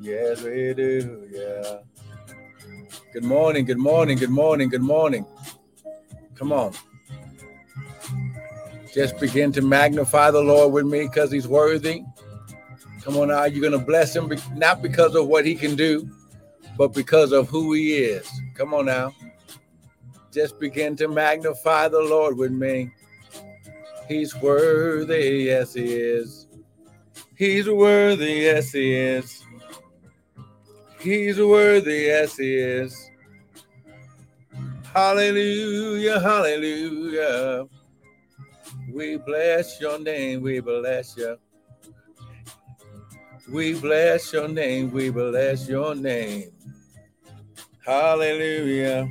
Yes, we do. Yeah. Good morning. Good morning. Good morning. Good morning. Come on. Just begin to magnify the Lord with me because he's worthy. Come on now. You're going to bless him not because of what he can do, but because of who he is. Come on now. Just begin to magnify the Lord with me. He's worthy, yes, he is. He's worthy, yes, he is. He's worthy, yes, he is. Hallelujah, hallelujah. We bless your name, we bless you. We bless your name, we bless your name. Hallelujah.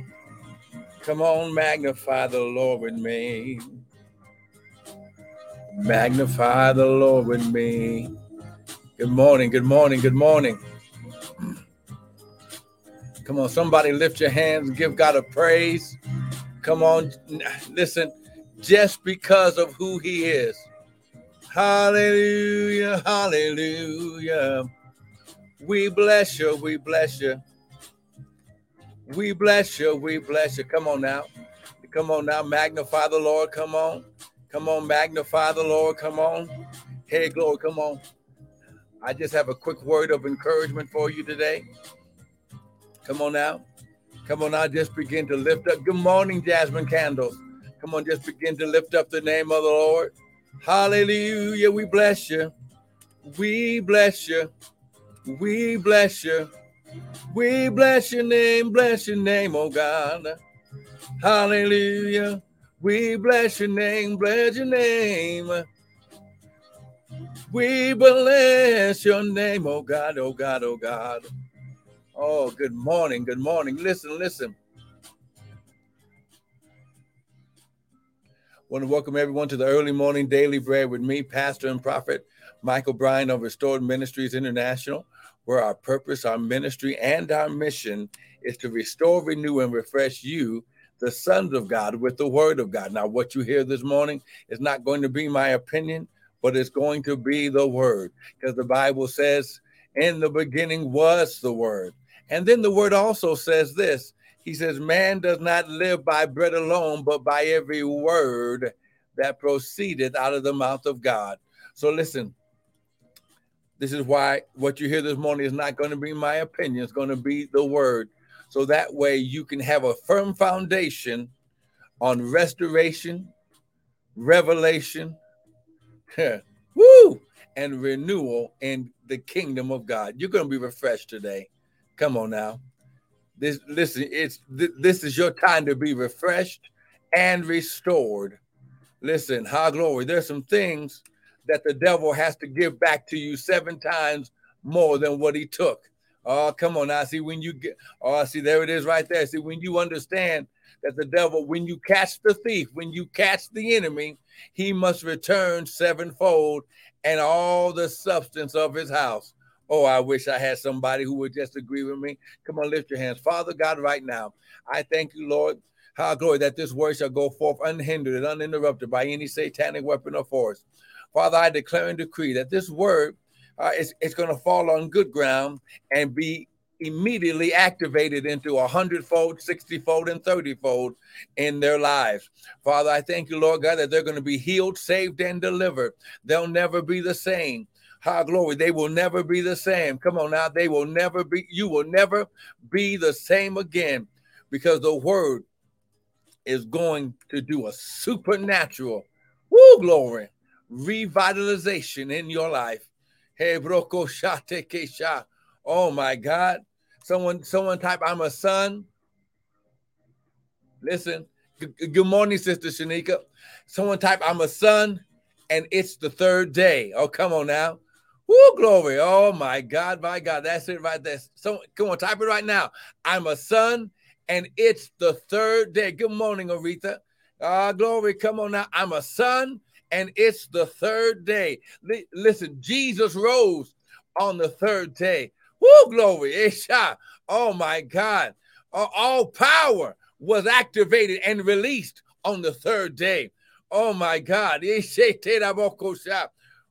Come on, magnify the Lord with me. Magnify the Lord with me. Good morning, good morning, good morning. Come on, somebody lift your hands and give God a praise. Come on, listen, just because of who He is. Hallelujah, hallelujah. We bless you, we bless you. We bless you. We bless you. Come on now. Come on now. Magnify the Lord. Come on. Come on. Magnify the Lord. Come on. Hey, glory. Come on. I just have a quick word of encouragement for you today. Come on now. Come on now. Just begin to lift up. Good morning, Jasmine Candles. Come on. Just begin to lift up the name of the Lord. Hallelujah. We bless you. We bless you. We bless you. We bless your name, bless your name, oh God. Hallelujah. We bless your name, bless your name. We bless your name, oh God, oh God, oh God. Oh, good morning, good morning. Listen, listen. want to welcome everyone to the early morning daily bread with me, Pastor and Prophet Michael Bryan of Restored Ministries International where our purpose, our ministry, and our mission is to restore, renew, and refresh you, the sons of God, with the word of God. Now, what you hear this morning is not going to be my opinion, but it's going to be the word, because the Bible says, In the beginning was the word. And then the word also says this He says, Man does not live by bread alone, but by every word that proceedeth out of the mouth of God. So listen, this is why what you hear this morning is not going to be my opinion, it's going to be the word. So that way you can have a firm foundation on restoration, revelation, woo, and renewal in the kingdom of God. You're going to be refreshed today. Come on now. This listen, it's th- this is your time to be refreshed and restored. Listen, high glory. There's some things that the devil has to give back to you seven times more than what he took. Oh, come on now. See, when you get, oh, see, there it is right there. See, when you understand that the devil, when you catch the thief, when you catch the enemy, he must return sevenfold and all the substance of his house. Oh, I wish I had somebody who would just agree with me. Come on, lift your hands. Father God, right now, I thank you, Lord. How glory that this word shall go forth unhindered and uninterrupted by any satanic weapon or force. Father, I declare and decree that this word uh, is, is going to fall on good ground and be immediately activated into a hundredfold, sixty-fold, and thirty-fold in their lives. Father, I thank you, Lord God, that they're going to be healed, saved, and delivered. They'll never be the same. High glory, they will never be the same. Come on now, they will never be, you will never be the same again because the word is going to do a supernatural, woo, glory revitalization in your life. Hey, broko shate kesha. Oh my God. Someone, someone type, I'm a son. Listen. Good morning, Sister Shanika. Someone type, I'm a son, and it's the third day. Oh, come on now. Woo, glory. Oh my God, my God. That's it right there. So come on, type it right now. I'm a son, and it's the third day. Good morning, Aretha. Ah, uh, glory. Come on now. I'm a son, and it's the third day. L- listen, Jesus rose on the third day. Woo, glory. Isha. Oh my God. all power was activated and released on the third day. Oh my God.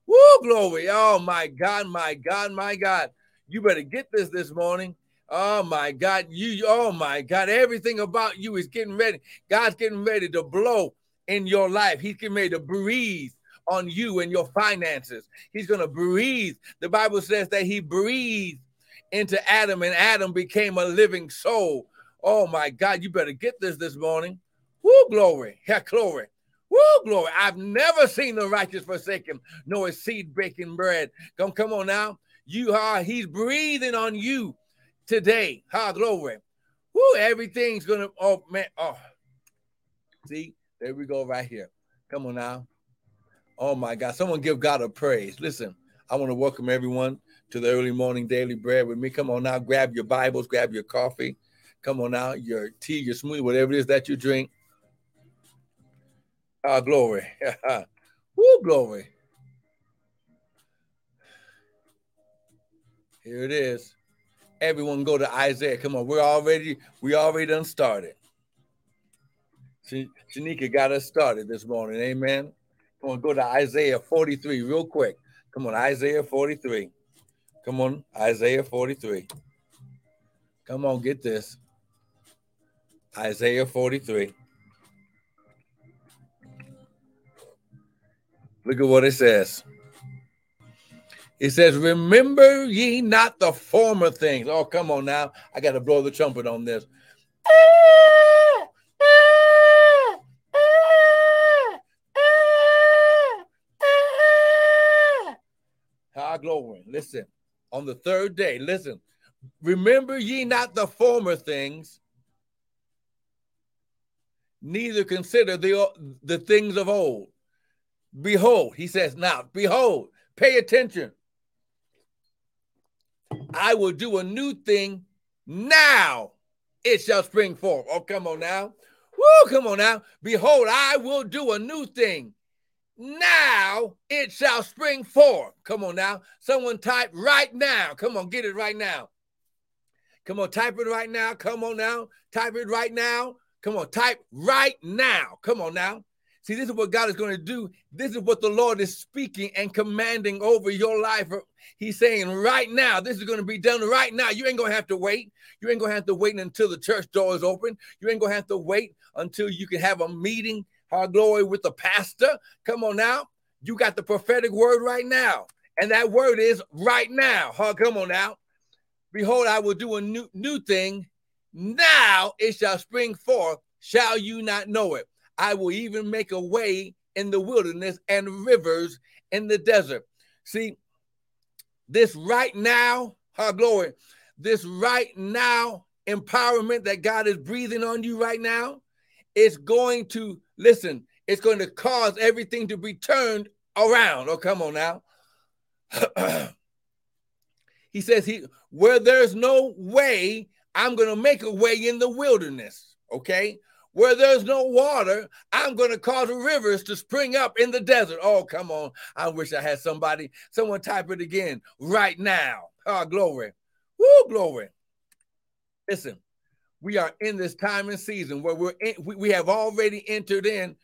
Woo, glory. Oh my God, my God, my God. You better get this this morning. Oh my God, you, oh my God, everything about you is getting ready. God's getting ready to blow in your life. He's getting ready to breathe on you and your finances. He's going to breathe. The Bible says that he breathed into Adam and Adam became a living soul. Oh my God, you better get this this morning. Woo, glory. Yeah, glory. Woo, glory. I've never seen the righteous forsaken, nor his seed breaking bread. Come, come on now. You are, he's breathing on you today. Ha, glory. Woo, everything's gonna, oh man, oh. See, there we go right here. Come on now. Oh my God. Someone give God a praise. Listen, I want to welcome everyone to the early morning daily bread with me. Come on now, grab your Bibles, grab your coffee. Come on now, your tea, your smoothie, whatever it is that you drink. Ah, glory. Woo, glory. Here it is. Everyone go to Isaiah. Come on, we're already, we already done started. Shanika got us started this morning. Amen. Come on, go to Isaiah 43 real quick. Come on, Isaiah 43. Come on, Isaiah 43. Come on, get this. Isaiah 43. Look at what it says. It says, Remember ye not the former things. Oh, come on now. I got to blow the trumpet on this. High glory. Listen, on the third day, listen. Remember ye not the former things, neither consider the, the things of old. Behold, he says, now, behold, pay attention. I will do a new thing now. It shall spring forth. Oh, come on now. Woo, come on now. Behold, I will do a new thing. Now it shall spring forth. Come on now. Someone type right now. Come on, get it right now. Come on, type it right now. Come on now. Type it right now. Come on, type right now. Come on now. See, this is what God is going to do. This is what the Lord is speaking and commanding over your life. He's saying right now, this is going to be done right now. You ain't going to have to wait. You ain't going to have to wait until the church door is open. You ain't going to have to wait until you can have a meeting, our glory, with the pastor. Come on now. You got the prophetic word right now. And that word is right now. Huh? Come on now. Behold, I will do a new, new thing. Now it shall spring forth. Shall you not know it? I will even make a way in the wilderness and rivers in the desert. See, this right now, our glory, this right now empowerment that God is breathing on you right now, it's going to listen, it's going to cause everything to be turned around. Oh, come on now. he says, He where there's no way, I'm going to make a way in the wilderness. Okay. Where there's no water, I'm going to cause rivers to spring up in the desert. Oh, come on. I wish I had somebody, someone type it again right now. Oh, glory. Woo, glory. Listen, we are in this time and season where we're in, we, we have already entered in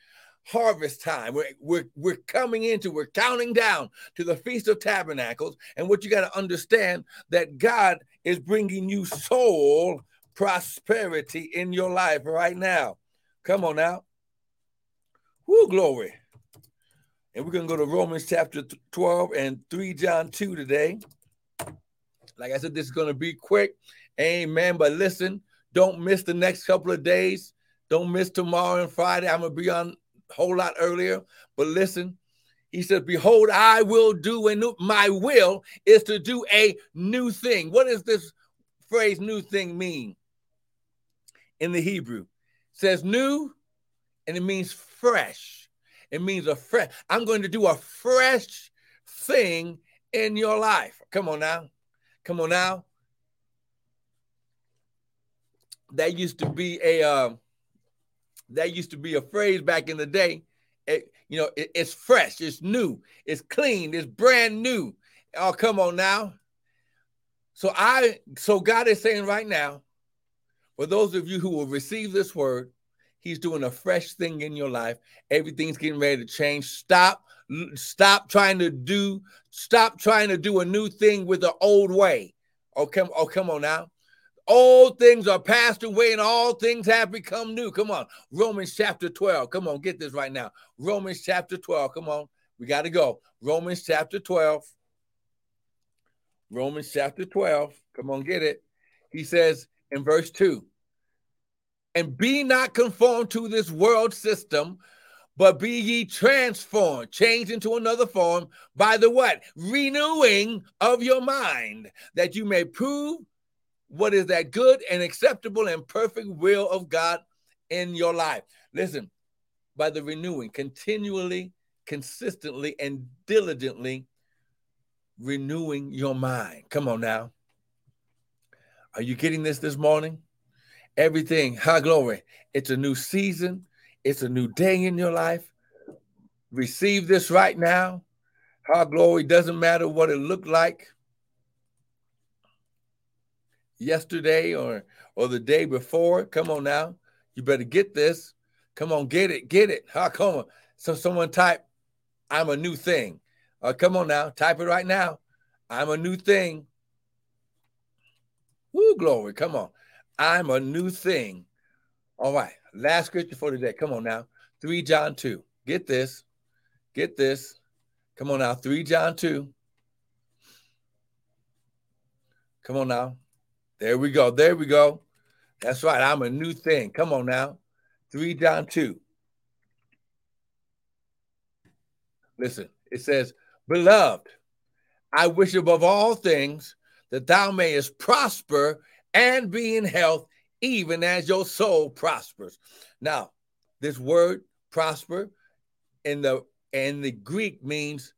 harvest time. We're, we're, we're coming into, we're counting down to the Feast of Tabernacles. And what you got to understand that God is bringing you soul prosperity in your life right now. Come on now. Whoo, glory. And we're going to go to Romans chapter 12 and 3 John 2 today. Like I said, this is going to be quick. Amen. But listen, don't miss the next couple of days. Don't miss tomorrow and Friday. I'm going to be on a whole lot earlier. But listen, he says, Behold, I will do a new, my will is to do a new thing. What does this phrase new thing mean? In the Hebrew. It says new and it means fresh. It means a fresh. I'm going to do a fresh thing in your life. Come on now. Come on now. That used to be a uh, that used to be a phrase back in the day. It, you know, it, it's fresh, it's new, it's clean, it's brand new. Oh, come on now. So I so God is saying right now, for those of you who will receive this word, he's doing a fresh thing in your life. Everything's getting ready to change. Stop, stop trying to do, stop trying to do a new thing with the old way. Oh, come, oh, come on now. All things are passed away and all things have become new. Come on. Romans chapter 12. Come on, get this right now. Romans chapter 12. Come on. We got to go. Romans chapter 12. Romans chapter 12. Come on, get it. He says in verse 2 And be not conformed to this world system, but be ye transformed, changed into another form by the what? Renewing of your mind, that you may prove what is that good and acceptable and perfect will of God in your life. Listen, by the renewing, continually, consistently, and diligently renewing your mind. Come on now. Are you getting this this morning? Everything, high glory. It's a new season, it's a new day in your life. Receive this right now. High glory doesn't matter what it looked like yesterday or or the day before. Come on now. You better get this. Come on, get it, get it. How come on? So someone type, I'm a new thing. Uh, come on now, type it right now. I'm a new thing. Woo, glory. Come on. I'm a new thing. All right. Last scripture for today. Come on now. 3 John 2. Get this. Get this. Come on now. 3 John 2. Come on now. There we go. There we go. That's right. I'm a new thing. Come on now. 3 John 2. Listen, it says, Beloved, I wish above all things that thou mayest prosper and be in health, even as your soul prospers. Now, this word prosper in the in the Greek means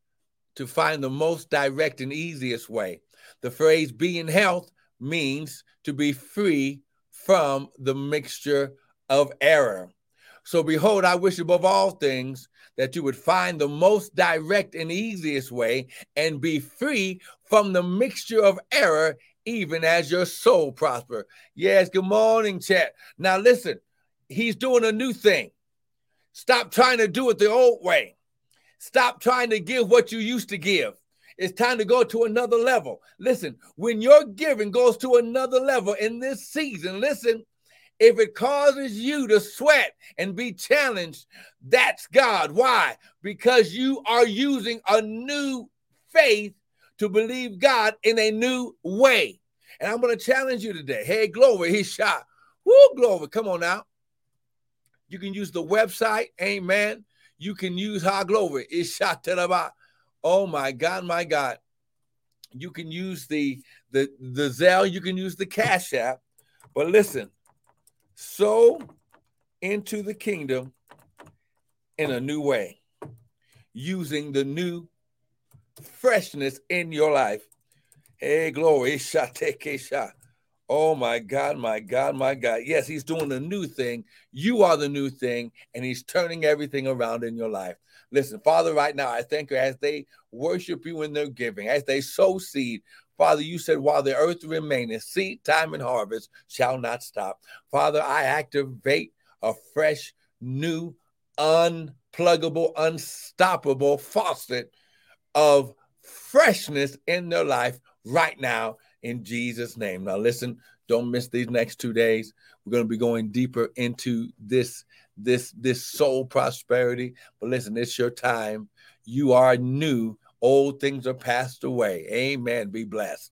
to find the most direct and easiest way. The phrase be in health means to be free from the mixture of error. So, behold, I wish above all things that you would find the most direct and easiest way and be free from the mixture of error, even as your soul prosper. Yes, good morning, chat. Now, listen, he's doing a new thing. Stop trying to do it the old way. Stop trying to give what you used to give. It's time to go to another level. Listen, when your giving goes to another level in this season, listen, if it causes you to sweat and be challenged, that's God. Why? Because you are using a new faith to believe God in a new way. And I'm going to challenge you today. Hey, glory, he shot. Woo, glory. Come on now. You can use the website. Amen. You can use high glory. It's shot Oh my God, my God. You can use the the the Zelle, you can use the Cash App. But listen, sow into the kingdom in a new way, using the new freshness in your life. Hey, glory. Oh my God, my God, my God. Yes, he's doing a new thing. You are the new thing, and he's turning everything around in your life. Listen, Father, right now, I thank you as they worship you in their giving, as they sow seed. Father, you said, while the earth remaineth, seed time and harvest shall not stop. Father, I activate a fresh, new, unpluggable, unstoppable faucet of freshness in their life right now in Jesus' name. Now, listen, don't miss these next two days. We're going to be going deeper into this this this soul prosperity. But listen, it's your time. You are new. Old things are passed away. Amen. Be blessed.